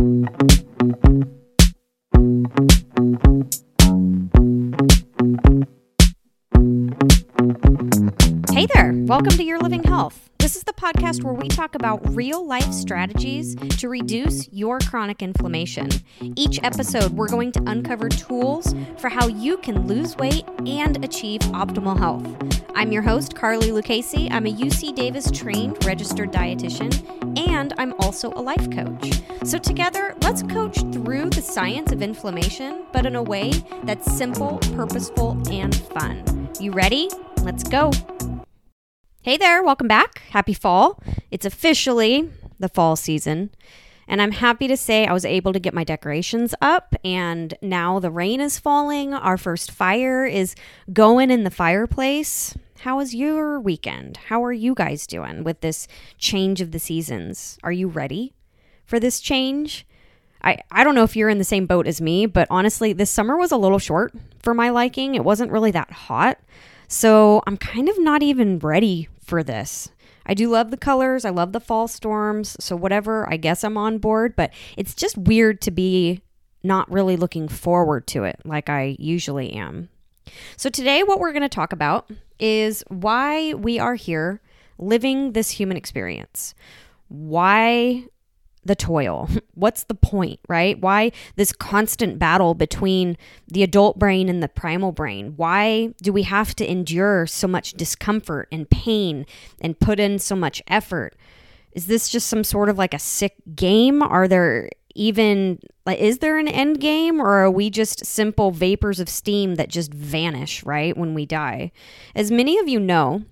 Hey there, welcome to Your Living Health. This is the podcast where we talk about real life strategies to reduce your chronic inflammation. Each episode, we're going to uncover tools for how you can lose weight and achieve optimal health. I'm your host, Carly Lucchese. I'm a UC Davis trained registered dietitian, and I'm also a life coach. So, together, let's coach through the science of inflammation, but in a way that's simple, purposeful, and fun. You ready? Let's go. Hey there, welcome back. Happy fall. It's officially the fall season. And I'm happy to say I was able to get my decorations up, and now the rain is falling. Our first fire is going in the fireplace. How was your weekend? How are you guys doing with this change of the seasons? Are you ready for this change? I, I don't know if you're in the same boat as me, but honestly, this summer was a little short for my liking. It wasn't really that hot. So I'm kind of not even ready for this. I do love the colors. I love the fall storms. So, whatever, I guess I'm on board, but it's just weird to be not really looking forward to it like I usually am. So, today, what we're going to talk about is why we are here living this human experience. Why the toil? What's the point, right? Why this constant battle between the adult brain and the primal brain? Why do we have to endure so much discomfort and pain and put in so much effort? Is this just some sort of like a sick game? Are there even like is there an end game or are we just simple vapors of steam that just vanish, right, when we die? As many of you know,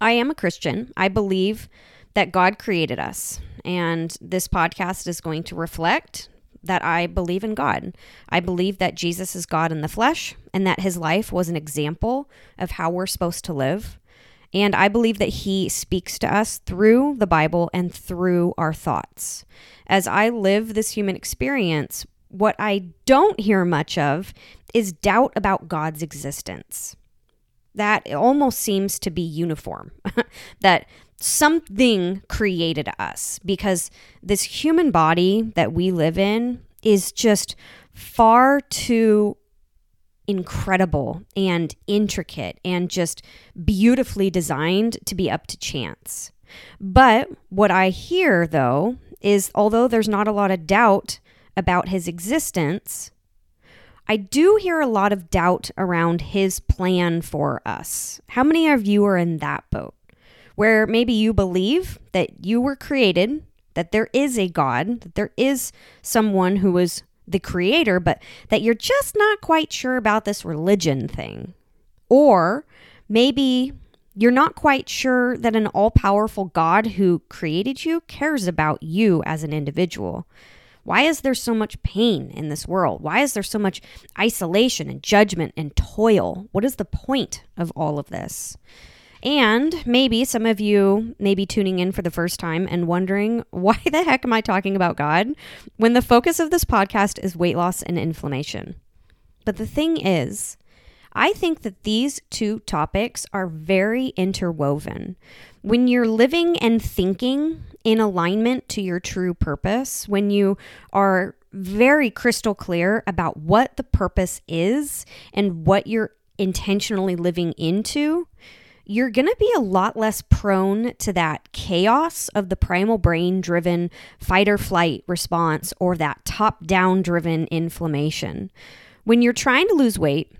I am a Christian. I believe that God created us and this podcast is going to reflect that I believe in God. I believe that Jesus is God in the flesh and that his life was an example of how we're supposed to live. And I believe that he speaks to us through the Bible and through our thoughts. As I live this human experience, what I don't hear much of is doubt about God's existence. That almost seems to be uniform. that something created us because this human body that we live in is just far too incredible and intricate and just beautifully designed to be up to chance. But what I hear though is although there's not a lot of doubt about his existence, I do hear a lot of doubt around his plan for us. How many of you are in that boat? Where maybe you believe that you were created, that there is a God, that there is someone who was the creator, but that you're just not quite sure about this religion thing. Or maybe you're not quite sure that an all powerful God who created you cares about you as an individual. Why is there so much pain in this world? Why is there so much isolation and judgment and toil? What is the point of all of this? And maybe some of you may be tuning in for the first time and wondering, why the heck am I talking about God when the focus of this podcast is weight loss and inflammation? But the thing is, I think that these two topics are very interwoven. When you're living and thinking in alignment to your true purpose, when you are very crystal clear about what the purpose is and what you're intentionally living into, you're going to be a lot less prone to that chaos of the primal brain driven fight or flight response or that top down driven inflammation. When you're trying to lose weight,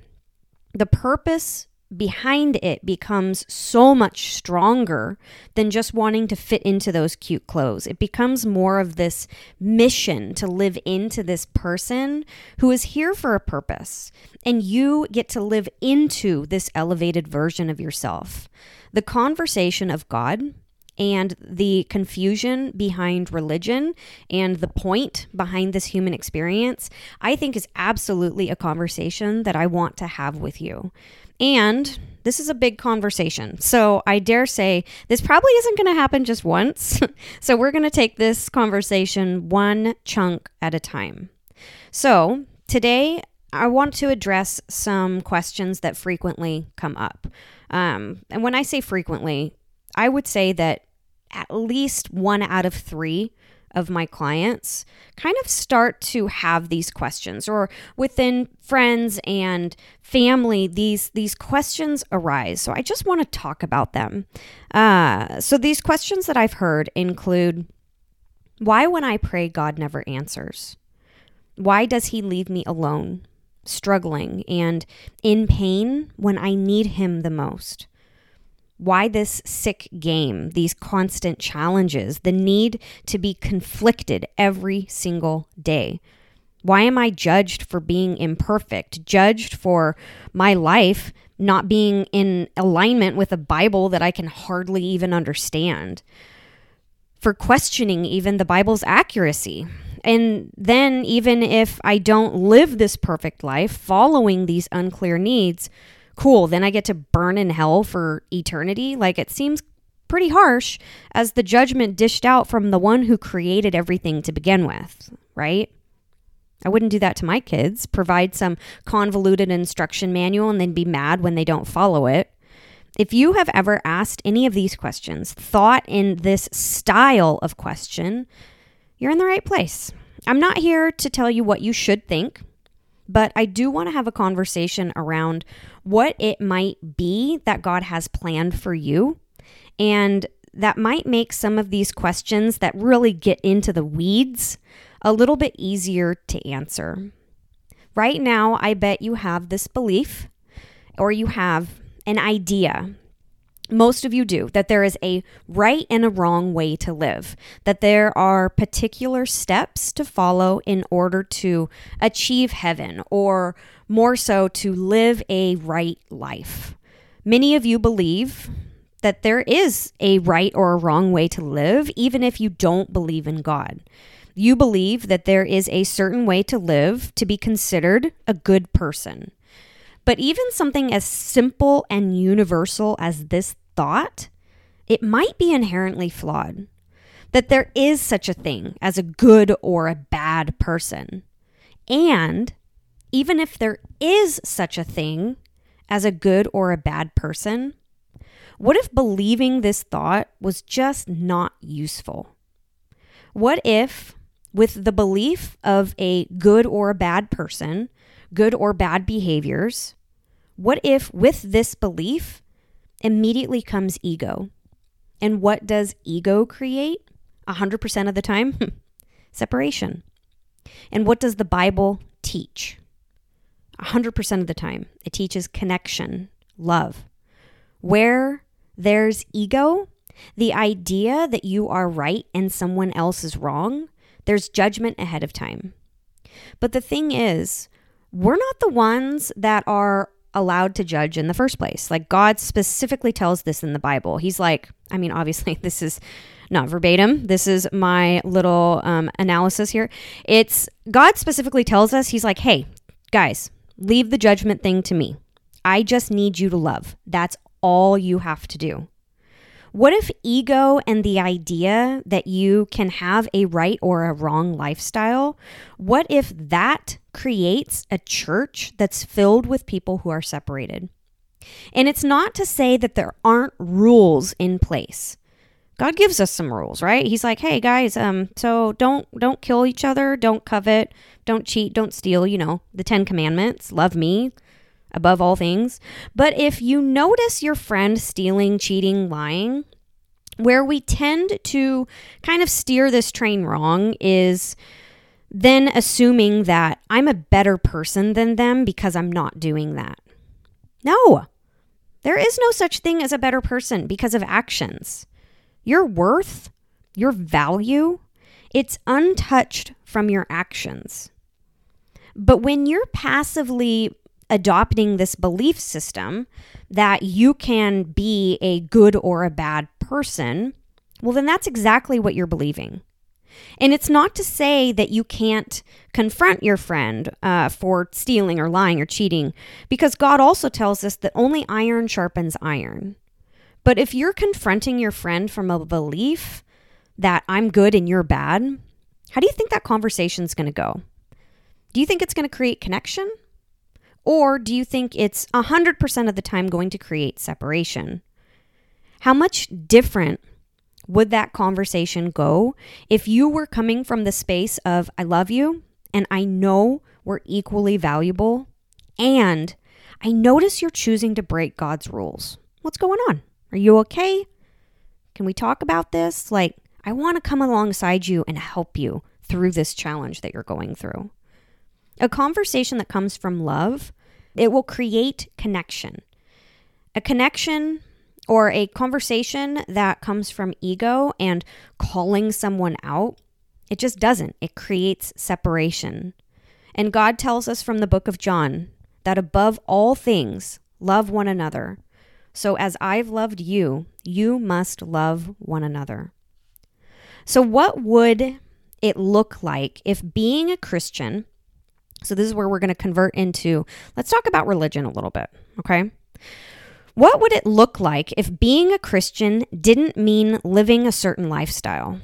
the purpose behind it becomes so much stronger than just wanting to fit into those cute clothes. It becomes more of this mission to live into this person who is here for a purpose. And you get to live into this elevated version of yourself. The conversation of God and the confusion behind religion and the point behind this human experience, I think is absolutely a conversation that I want to have with you. And this is a big conversation. So I dare say this probably isn't going to happen just once. so we're going to take this conversation one chunk at a time. So today, I want to address some questions that frequently come up. Um, and when I say frequently, I would say that at least one out of three of my clients kind of start to have these questions or within friends and family these these questions arise. So i just want to talk about them. Uh, so these questions that i've heard include why when i pray god never answers? Why does he leave me alone struggling and in pain when i need him the most why this sick game, these constant challenges, the need to be conflicted every single day? Why am I judged for being imperfect, judged for my life not being in alignment with a Bible that I can hardly even understand? For questioning even the Bible's accuracy. And then, even if I don't live this perfect life, following these unclear needs, cool, then I get to burn in hell for eternity. Like it seems pretty harsh as the judgment dished out from the one who created everything to begin with, right? I wouldn't do that to my kids, provide some convoluted instruction manual and then be mad when they don't follow it. If you have ever asked any of these questions, thought in this style of question, you're in the right place. I'm not here to tell you what you should think. But I do want to have a conversation around what it might be that God has planned for you. And that might make some of these questions that really get into the weeds a little bit easier to answer. Right now, I bet you have this belief or you have an idea most of you do, that there is a right and a wrong way to live, that there are particular steps to follow in order to achieve heaven, or more so, to live a right life. Many of you believe that there is a right or a wrong way to live, even if you don't believe in God. You believe that there is a certain way to live to be considered a good person. But even something as simple and universal as this thought, it might be inherently flawed. That there is such a thing as a good or a bad person. And even if there is such a thing as a good or a bad person, what if believing this thought was just not useful? What if, with the belief of a good or a bad person, good or bad behaviors, what if with this belief immediately comes ego. And what does ego create 100% of the time? Separation. And what does the Bible teach? 100% of the time, it teaches connection, love. Where there's ego, the idea that you are right and someone else is wrong, there's judgment ahead of time. But the thing is, we're not the ones that are allowed to judge in the first place. Like God specifically tells this in the Bible. He's like, I mean, obviously, this is not verbatim. This is my little um, analysis here. It's God specifically tells us, He's like, hey, guys, leave the judgment thing to me. I just need you to love. That's all you have to do. What if ego and the idea that you can have a right or a wrong lifestyle, what if that creates a church that's filled with people who are separated? And it's not to say that there aren't rules in place. God gives us some rules, right? He's like, "Hey guys, um so don't don't kill each other, don't covet, don't cheat, don't steal, you know, the 10 commandments, love me, above all things. But if you notice your friend stealing, cheating, lying, where we tend to kind of steer this train wrong is then assuming that I'm a better person than them because I'm not doing that. No, there is no such thing as a better person because of actions. Your worth, your value, it's untouched from your actions. But when you're passively adopting this belief system that you can be a good or a bad person, well, then that's exactly what you're believing. And it's not to say that you can't confront your friend uh, for stealing or lying or cheating, because God also tells us that only iron sharpens iron. But if you're confronting your friend from a belief that I'm good and you're bad, how do you think that conversation's going to go? Do you think it's going to create connection? Or do you think it's 100% of the time going to create separation? How much different would that conversation go if you were coming from the space of, I love you and I know we're equally valuable, and I notice you're choosing to break God's rules? What's going on? Are you okay? Can we talk about this? Like, I want to come alongside you and help you through this challenge that you're going through. A conversation that comes from love, it will create connection. A connection or a conversation that comes from ego and calling someone out, it just doesn't. It creates separation. And God tells us from the book of John that above all things, love one another. So as I've loved you, you must love one another. So, what would it look like if being a Christian, so this is where we're going to convert into, let's talk about religion a little bit, okay? What would it look like if being a Christian didn't mean living a certain lifestyle,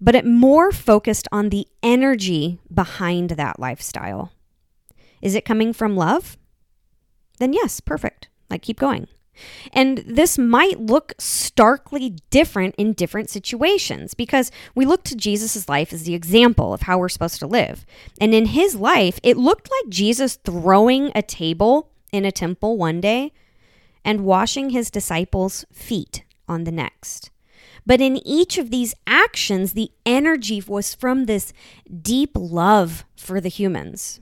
but it more focused on the energy behind that lifestyle? Is it coming from love? Then yes, perfect. Like keep going. And this might look starkly different in different situations because we look to Jesus' life as the example of how we're supposed to live. And in his life, it looked like Jesus throwing a table in a temple one day and washing his disciples' feet on the next. But in each of these actions, the energy was from this deep love for the humans.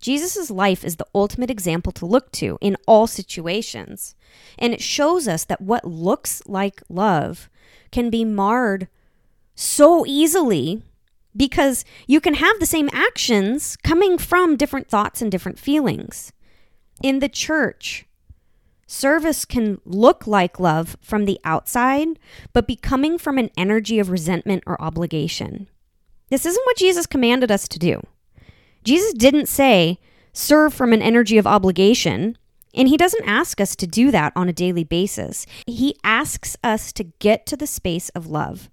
Jesus' life is the ultimate example to look to in all situations. And it shows us that what looks like love can be marred so easily because you can have the same actions coming from different thoughts and different feelings. In the church, service can look like love from the outside, but be coming from an energy of resentment or obligation. This isn't what Jesus commanded us to do. Jesus didn't say, serve from an energy of obligation. And he doesn't ask us to do that on a daily basis. He asks us to get to the space of love.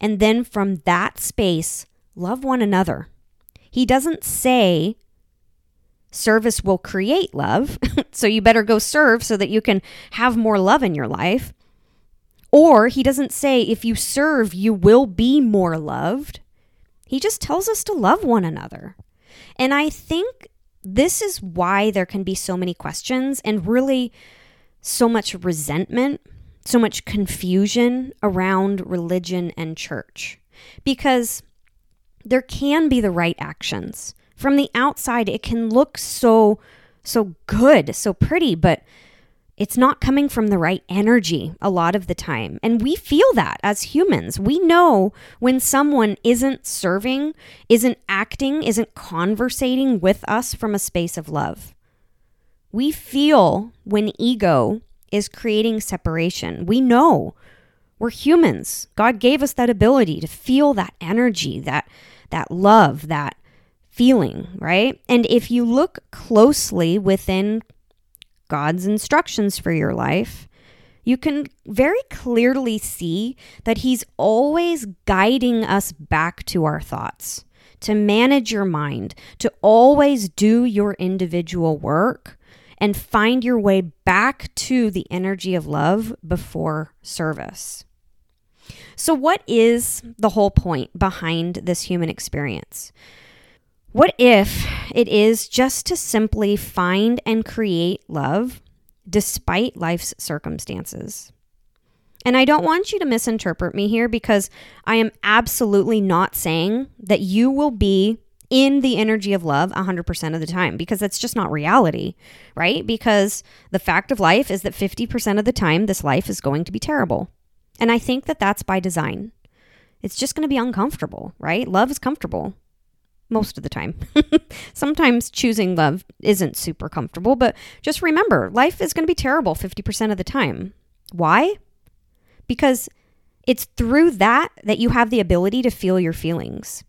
And then from that space, love one another. He doesn't say service will create love, so you better go serve so that you can have more love in your life. Or he doesn't say if you serve, you will be more loved. He just tells us to love one another. And I think this is why there can be so many questions and really so much resentment, so much confusion around religion and church. Because there can be the right actions. From the outside, it can look so, so good, so pretty, but it's not coming from the right energy a lot of the time. And we feel that as humans. We know when someone isn't serving, isn't acting, isn't conversating with us from a space of love. We feel when ego is creating separation. We know we're humans. God gave us that ability to feel that energy, that that love, that feeling, right? And if you look closely within God's instructions for your life, you can very clearly see that He's always guiding us back to our thoughts, to manage your mind, to always do your individual work and find your way back to the energy of love before service. So, what is the whole point behind this human experience? What if it is just to simply find and create love despite life's circumstances? And I don't want you to misinterpret me here because I am absolutely not saying that you will be in the energy of love 100% of the time because that's just not reality, right? Because the fact of life is that 50% of the time this life is going to be terrible. And I think that that's by design. It's just going to be uncomfortable, right? Love is comfortable most of the time. Sometimes choosing love isn't super comfortable, but just remember life is going to be terrible 50% of the time. Why? Because it's through that that you have the ability to feel your feelings.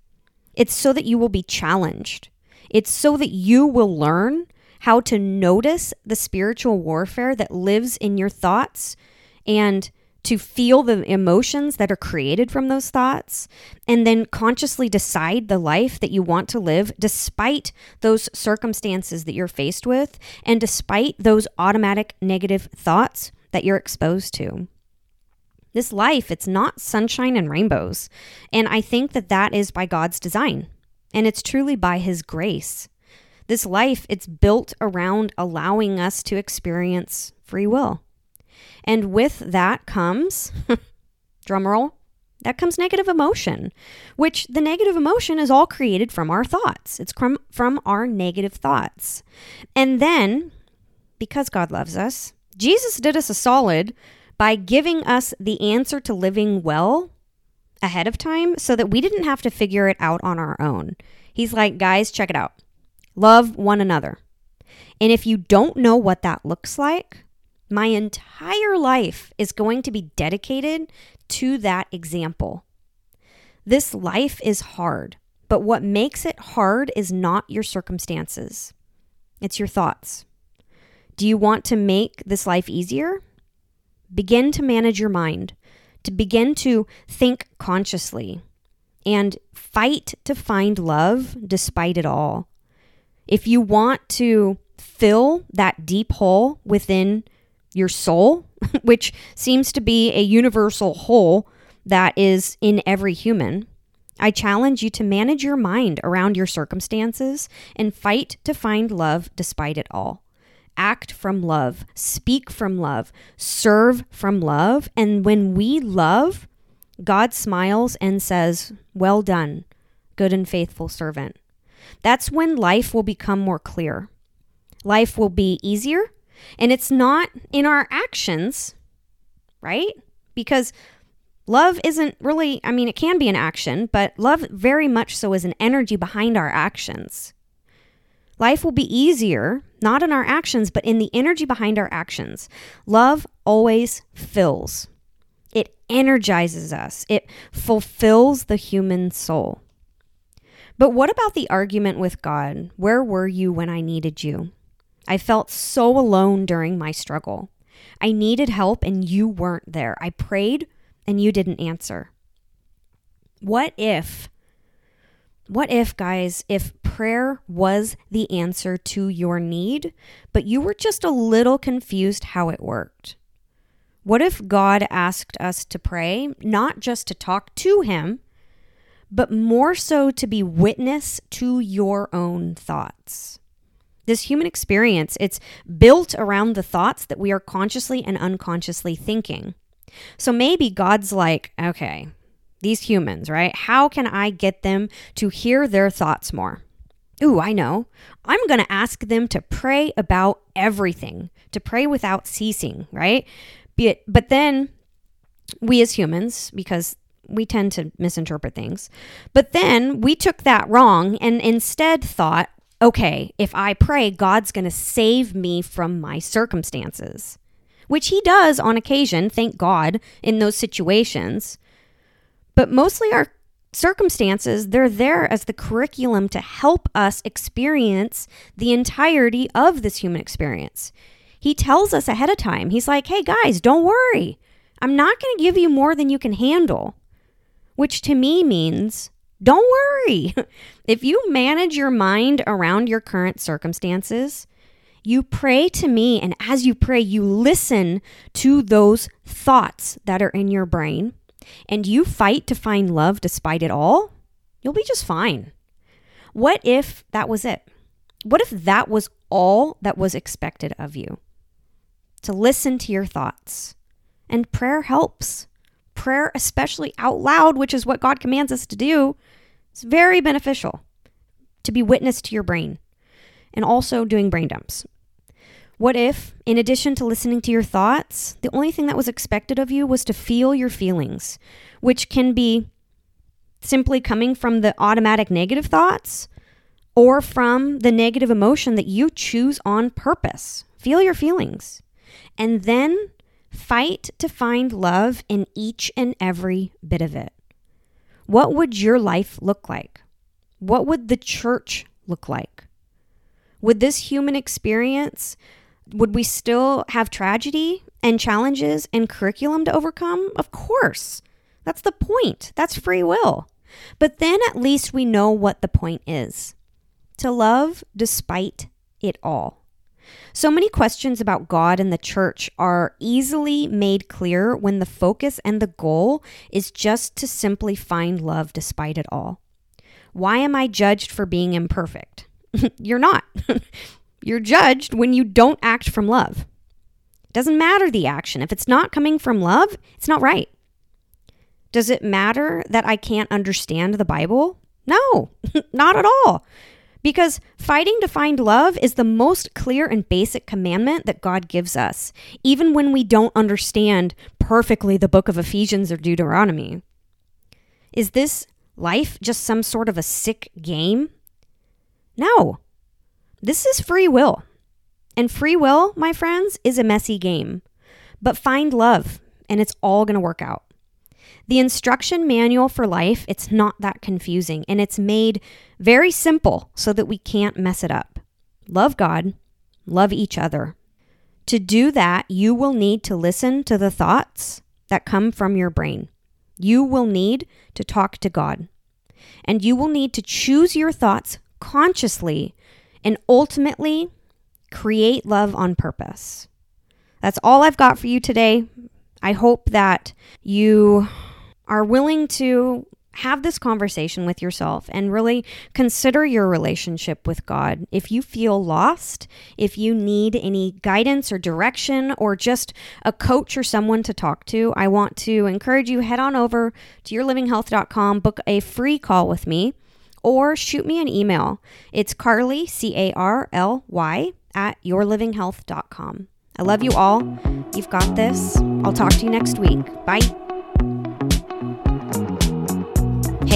It's so that you will be challenged. It's so that you will learn how to notice the spiritual warfare that lives in your thoughts and to feel the emotions that are created from those thoughts and then consciously decide the life that you want to live despite those circumstances that you're faced with and despite those automatic negative thoughts that you're exposed to. This life, it's not sunshine and rainbows. And I think that that is by God's design. And it's truly by His grace. This life, it's built around allowing us to experience free will. And with that comes, drumroll, that comes negative emotion, which the negative emotion is all created from our thoughts. It's from, from our negative thoughts. And then, because God loves us, Jesus did us a solid by giving us the answer to living well ahead of time so that we didn't have to figure it out on our own. He's like, guys, check it out. Love one another. And if you don't know what that looks like, my entire life is going to be dedicated to that example. This life is hard, but what makes it hard is not your circumstances, it's your thoughts. Do you want to make this life easier? Begin to manage your mind, to begin to think consciously, and fight to find love despite it all. If you want to fill that deep hole within your soul, which seems to be a universal hole that is in every human, I challenge you to manage your mind around your circumstances and fight to find love despite it all. Act from love, speak from love, serve from love. And when we love, God smiles and says, Well done, good and faithful servant. That's when life will become more clear. Life will be easier and it's not in our actions, right? Because love isn't really, I mean, it can be an action, but love very much so is an energy behind our actions. Life will be easier, not in our actions, but in the energy behind our actions. Love always fills, it energizes us, it fulfills the human soul. But what about the argument with God? Where were you when I needed you? I felt so alone during my struggle. I needed help and you weren't there. I prayed and you didn't answer. What if, what if, guys, if prayer was the answer to your need, but you were just a little confused how it worked? What if God asked us to pray, not just to talk to Him, but more so to be witness to your own thoughts? This human experience, it's built around the thoughts that we are consciously and unconsciously thinking. So maybe God's like, okay, these humans, right? How can I get them to hear their thoughts more? Ooh, I know. I'm going to ask them to pray about everything, to pray without ceasing, right? But, but then we as humans, because we tend to misinterpret things, but then we took that wrong and instead thought, okay, if I pray, God's going to save me from my circumstances, which He does on occasion, thank God, in those situations. But mostly our circumstances, they're there as the curriculum to help us experience the entirety of this human experience. He tells us ahead of time, He's like, hey guys, don't worry. I'm not going to give you more than you can handle, which to me means don't worry. If you manage your mind around your current circumstances, you pray to me, and as you pray, you listen to those thoughts that are in your brain, and you fight to find love despite it all, you'll be just fine. What if that was it? What if that was all that was expected of you? To listen to your thoughts. And prayer helps. Prayer, especially out loud, which is what God commands us to do, it's very beneficial to be witness to your brain and also doing brain dumps. What if, in addition to listening to your thoughts, the only thing that was expected of you was to feel your feelings, which can be simply coming from the automatic negative thoughts or from the negative emotion that you choose on purpose? Feel your feelings. And then fight to find love in each and every bit of it. What would your life look like? What would the church look like? Would this human experience, would we still have tragedy and challenges and curriculum to overcome? Of course. That's the point. That's free will. But then at least we know what the point is to love despite it all. So many questions about God and the church are easily made clear when the focus and the goal is just to simply find love despite it all. Why am I judged for being imperfect? You're not. You're judged when you don't act from love. It doesn't matter the action. If it's not coming from love, it's not right. Does it matter that I can't understand the Bible? No, not at all. Because fighting to find love is the most clear and basic commandment that God gives us, even when we don't understand perfectly the book of Ephesians or Deuteronomy. Is this life just some sort of a sick game? No. This is free will. And free will, my friends, is a messy game. But find love, and it's all going to work out. The instruction manual for life, it's not that confusing and it's made very simple so that we can't mess it up. Love God, love each other. To do that, you will need to listen to the thoughts that come from your brain. You will need to talk to God. And you will need to choose your thoughts consciously and ultimately create love on purpose. That's all I've got for you today. I hope that you are willing to have this conversation with yourself and really consider your relationship with God. If you feel lost, if you need any guidance or direction or just a coach or someone to talk to, I want to encourage you head on over to yourlivinghealth.com, book a free call with me or shoot me an email. It's Carly, C A R L Y, at yourlivinghealth.com. I love you all. You've got this. I'll talk to you next week. Bye.